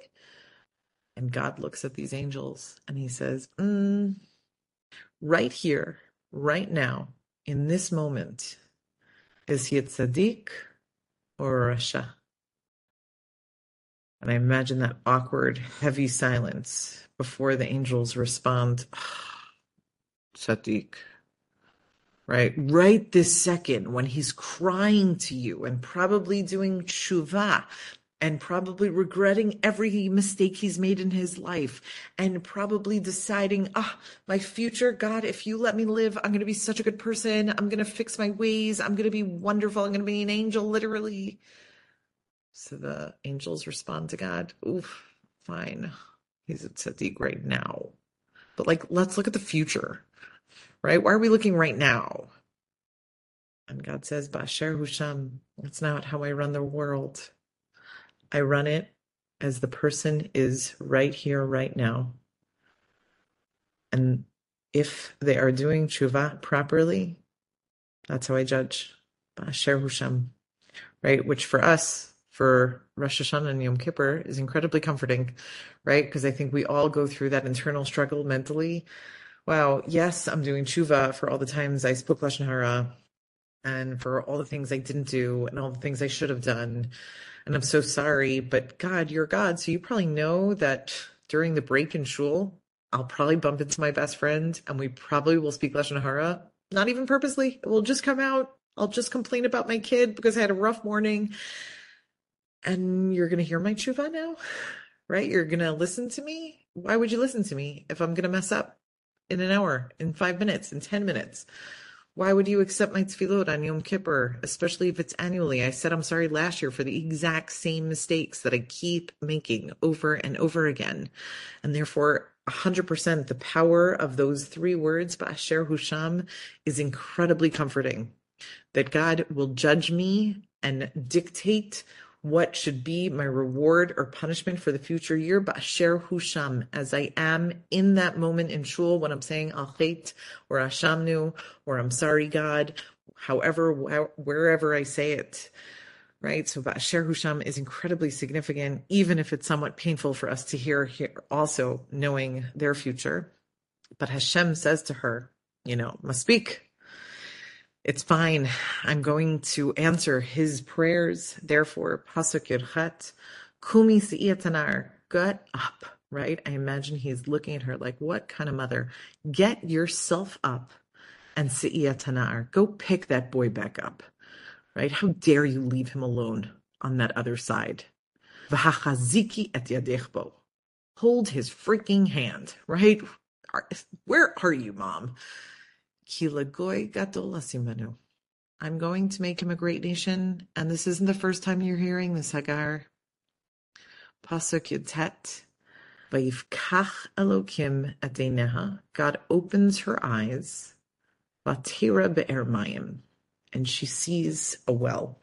And God looks at these angels and he says, mm, right here, right now, in this moment, is he a tzaddik or a rasha? And I imagine that awkward, heavy silence before the angels respond, tzaddik right? Right this second when he's crying to you and probably doing tshuva and probably regretting every mistake he's made in his life and probably deciding, ah, my future, God, if you let me live, I'm going to be such a good person. I'm going to fix my ways. I'm going to be wonderful. I'm going to be an angel, literally. So the angels respond to God, oof, fine. He's at tzaddik right now. But like, let's look at the future, right? Why are we looking right now? And God says, Ba'asher Husham, that's not how I run the world. I run it as the person is right here, right now. And if they are doing tshuva properly, that's how I judge. Ba'asher Husham, right? Which for us, for Rosh Hashanah and Yom Kippur, is incredibly comforting, right? Because I think we all go through that internal struggle mentally. Wow, yes, I'm doing tshuva for all the times I spoke lashon hara, and for all the things I didn't do, and all the things I should have done and I'm so sorry, but God, you're God. So you probably know that during the break in shul, I'll probably bump into my best friend and we probably will speak Lashon Hara. Not even purposely. It will just come out. I'll just complain about my kid because I had a rough morning. And you're going to hear my tshuva now, right? You're going to listen to me. Why would you listen to me if I'm going to mess up in an hour, in five minutes, in 10 minutes? Why would you accept my tefillot on Yom Kippur, especially if it's annually? I said I'm sorry last year for the exact same mistakes that I keep making over and over again. And therefore, 100% the power of those three words, Ba'asher Husham, is incredibly comforting. That God will judge me and dictate what should be my reward or punishment for the future year, Ba'asher Husham, as I am in that moment in shul when I'm saying Al or Ashamnu or I'm sorry, God, however, wherever I say it. Right? So Ba'asher Husham is incredibly significant, even if it's somewhat painful for us to hear here also knowing their future. But Hashem says to her, you know, must speak it's fine. I'm going to answer his prayers. Therefore, Pasuk Yud Chet, Kumi Si'atanar, get up, right? I imagine he's looking at her like, what kind of mother? Get yourself up and Si'atanar, go pick that boy back up, right? How dare you leave him alone on that other side? V'hachaziki et yadechbo. Hold his freaking hand, right? Where are you, mom? I'm going to make him a great nation, and this isn't the first time you're hearing this, Hagar. Pasuk Yud Tet. Vayivkach Elokim Adeneha. God opens her eyes. Vatira be'er mayim. And she sees a well.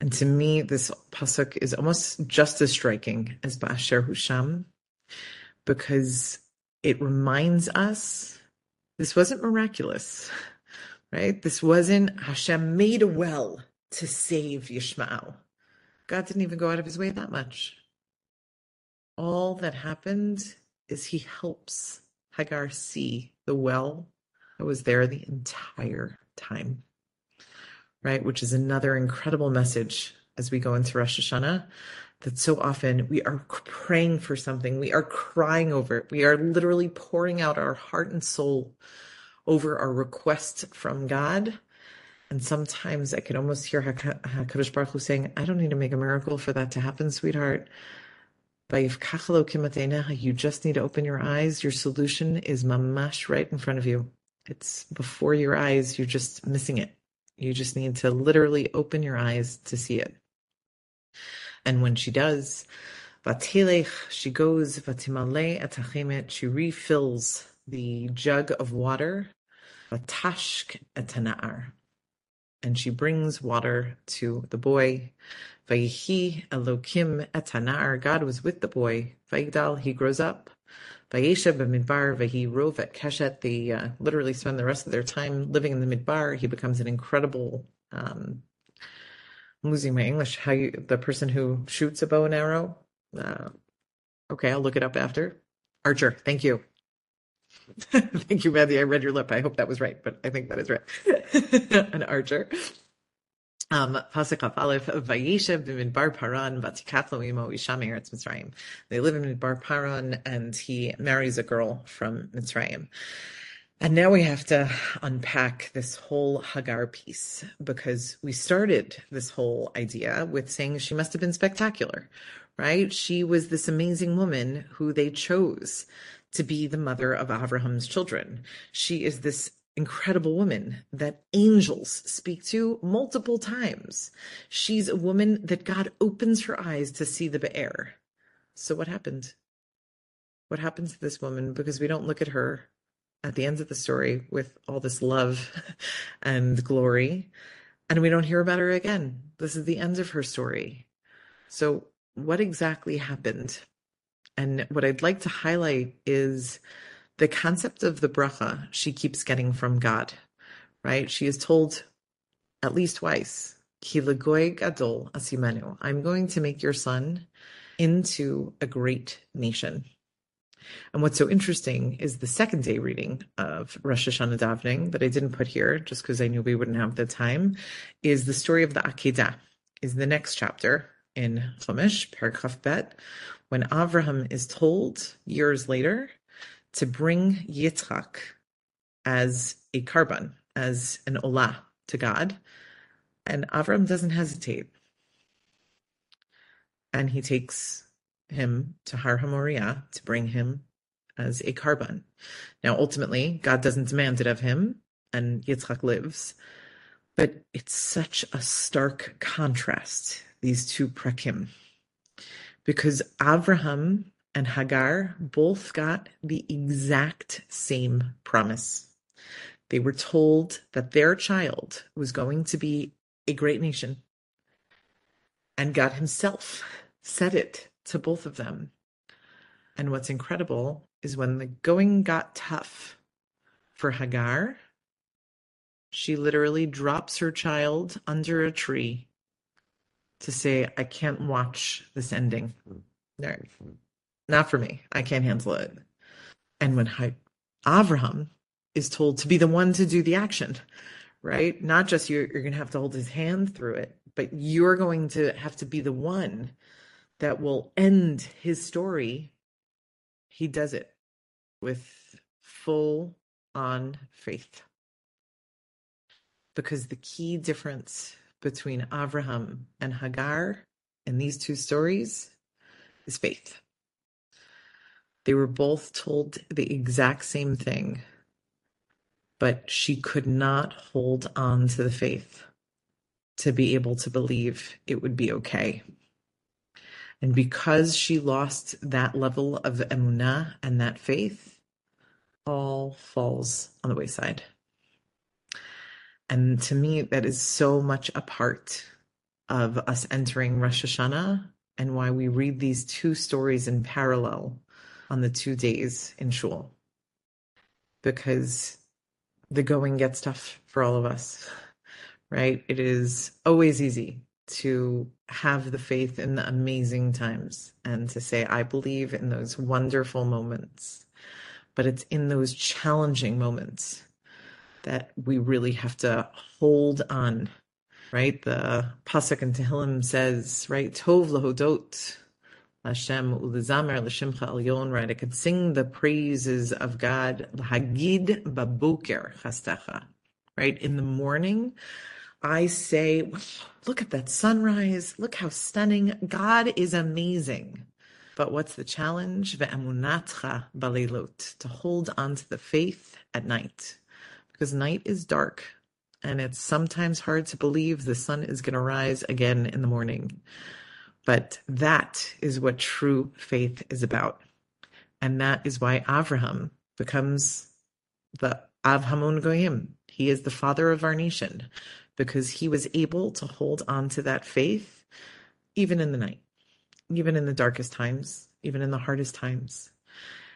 And to me, this pasuk is almost just as striking as Ba'asher Husham, because it reminds us this wasn't miraculous, right? This wasn't Hashem made a well to save Yishmael. God didn't even go out of his way that much. All that happened is he helps Hagar see the well that was there the entire time, right? Which is another incredible message as we go into Rosh Hashanah that so often we are praying for something, we are crying over it, we are literally pouring out our heart and soul over our request from God. And sometimes I can almost hear HaKadosh Baruch Hu saying, I don't need to make a miracle for that to happen, sweetheart. You just need to open your eyes. Your solution is mamash right in front of you. It's before your eyes. You're just missing it. You just need to literally open your eyes to see it. And when she does, Vatilech, she goes, Vatimale atachemet, she refills the jug of water, Vatashk etana'ar. And she brings water to the boy. Vayihi Elokim etanar. God was with the boy. Vayigdal, he grows up. Vayesha b'midbar vahi rov et keshet. They uh, literally spend the rest of their time living in the midbar. He becomes an incredible um, I'm losing my English. How you, the person who shoots a bow and arrow? Uh, okay, I'll look it up after. Archer. Thank you. [LAUGHS] Thank you, Matthew. I read your lip. I hope that was right, but I think that is right. [LAUGHS] An archer. Um, Pasuk Aleph Vayeshev b'midbar Paran v'tikatlo imo isha me'eretz They live in Midbar Paran, and he marries a girl from Mitzrayim. And now we have to unpack this whole Hagar piece because we started this whole idea with saying she must have been spectacular, right? She was this amazing woman who they chose to be the mother of Abraham's children. She is this incredible woman that angels speak to multiple times. She's a woman that God opens her eyes to see the Be'er. So what happened? What happened to this woman? Because we don't look at her at the end of the story with all this love [LAUGHS] and glory, and we don't hear about her again. This is the end of her story. So, what exactly happened? And what I'd like to highlight is the concept of the bracha she keeps getting from God, right? She is told at least twice, Ki gadol asimenu. I'm going to make your son into a great nation. And what's so interesting is the second day reading of Rosh Hashanah davening that I didn't put here just because I knew we wouldn't have the time is the story of the Akedah, is the next chapter in Chumash, Parak Kaf Bet, when Avraham is told years later to bring Yitzchak as a korban, as an olah to God. And Avram doesn't hesitate. And he takes him to Har Hamoriah to bring him as a korban. Now, ultimately, God doesn't demand it of him, and Yitzchak lives. But it's such a stark contrast, these two prakim, because Abraham and Hagar both got the exact same promise. They were told that their child was going to be a great nation. And God Himself said it to both of them. And what's incredible is when the going got tough for Hagar, she literally drops her child under a tree to say, I can't watch this ending. No, not for me. I can't handle it. And when Avraham is told to be the one to do the action, right? Not just you're, you're going to have to hold his hand through it, but you're going to have to be the one that will end his story, he does it with full on faith. Because the key difference between Abraham and Hagar in these two stories is faith. They were both told the exact same thing, but she could not hold on to the faith to be able to believe it would be okay. And because she lost that level of emunah and that faith, all falls on the wayside. And to me, that is so much a part of us entering Rosh Hashanah and why we read these two stories in parallel on the two days in Shul. Because the going gets tough for all of us, right? It is always easy to have the faith in the amazing times and to say, I believe in those wonderful moments. But it's in those challenging moments that we really have to hold on, right? The Pasuk in Tehillim says, right, Tov lahodot Hashem ulizamer l'shimcha elyon, right? I could sing the praises of God, l'hagid babuker chastecha, right? In the morning, I say, look at that sunrise. Look how stunning. God is amazing. But what's the challenge? Ve'emunatcha balilot, to hold on to the faith at night. Because night is dark and it's sometimes hard to believe the sun is going to rise again in the morning. But that is what true faith is about. And that is why Avraham becomes the Av Hamon Goyim. He is the father of our nation because he was able to hold on to that faith even in the night, even in the darkest times, even in the hardest times.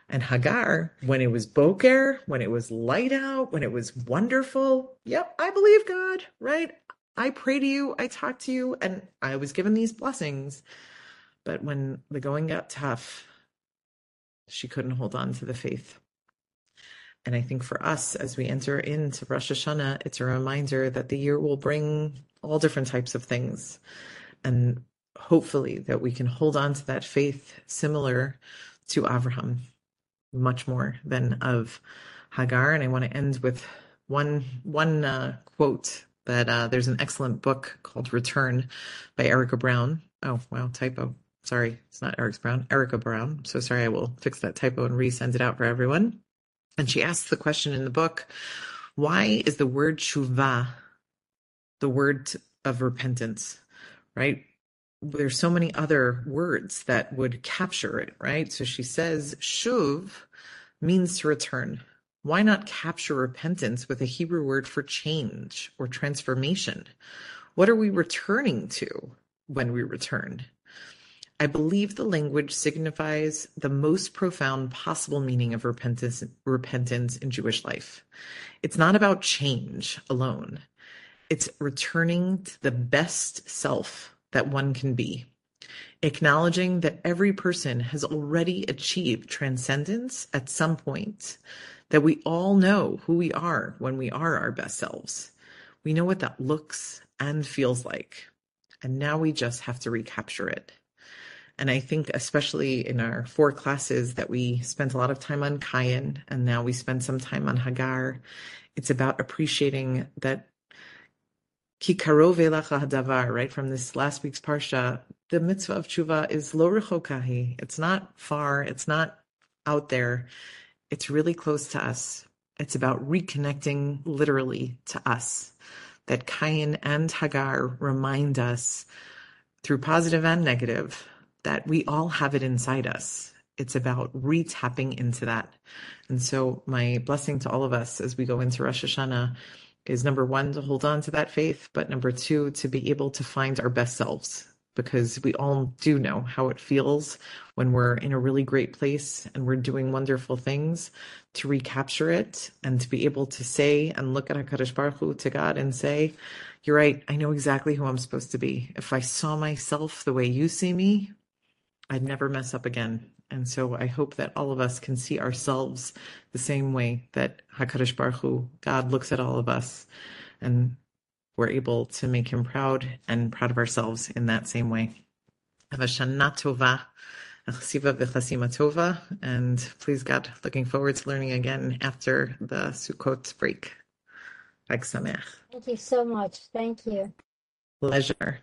And Hagar, when it was boker, when it was light out, when it was wonderful, yep, I believe God, right? I pray to you, I talk to you, and I was given these blessings. But when the going got tough, she couldn't hold on to the faith. And I think for us, as we enter into Rosh Hashanah, it's a reminder that the year will bring all different types of things. And hopefully that we can hold on to that faith similar to Abraham, much more than of Hagar, and I want to end with one one uh, quote that uh, there's an excellent book called Return by Erica Brown. Oh wow, typo. Sorry, it's not Eric Brown, Erica Brown. So sorry, I will fix that typo and resend it out for everyone. And she asks the question in the book, why is the word tshuva the word of repentance, right? There's so many other words that would capture it, right? So she says, shuv means to return. Why not capture repentance with a Hebrew word for change or transformation? What are we returning to when we return? I believe the language signifies the most profound possible meaning of repentance, repentance in Jewish life. It's not about change alone. It's returning to the best self that one can be, acknowledging that every person has already achieved transcendence at some point, that we all know who we are when we are our best selves. We know what that looks and feels like. And now we just have to recapture it. And I think, especially in our four classes, that we spent a lot of time on Kayin, and now we spend some time on Hagar. It's about appreciating that Ki karov hadavar, right from this last week's parsha, the mitzvah of tshuva is lo rechokahi. It's not far. It's not out there. It's really close to us. It's about reconnecting literally to us. That Kayin and Hagar remind us through positive and negative that we all have it inside us. It's about re-tapping into that. And so my blessing to all of us as we go into Rosh Hashanah is number one to hold on to that faith, but number two to be able to find our best selves because we all do know how it feels when we're in a really great place and we're doing wonderful things to recapture it and to be able to say and look at HaKadosh Baruch Hu to God and say, you're right, I know exactly who I'm supposed to be. If I saw myself the way you see me, I'd never mess up again. And so I hope that all of us can see ourselves the same way that Hakadosh Baruch Hu, God looks at all of us, and we're able to make Him proud and proud of ourselves in that same way. Have a Shana Tova, Tova, and please God, looking forward to learning again after the Sukkot break. Thank you so much. Thank you. Pleasure.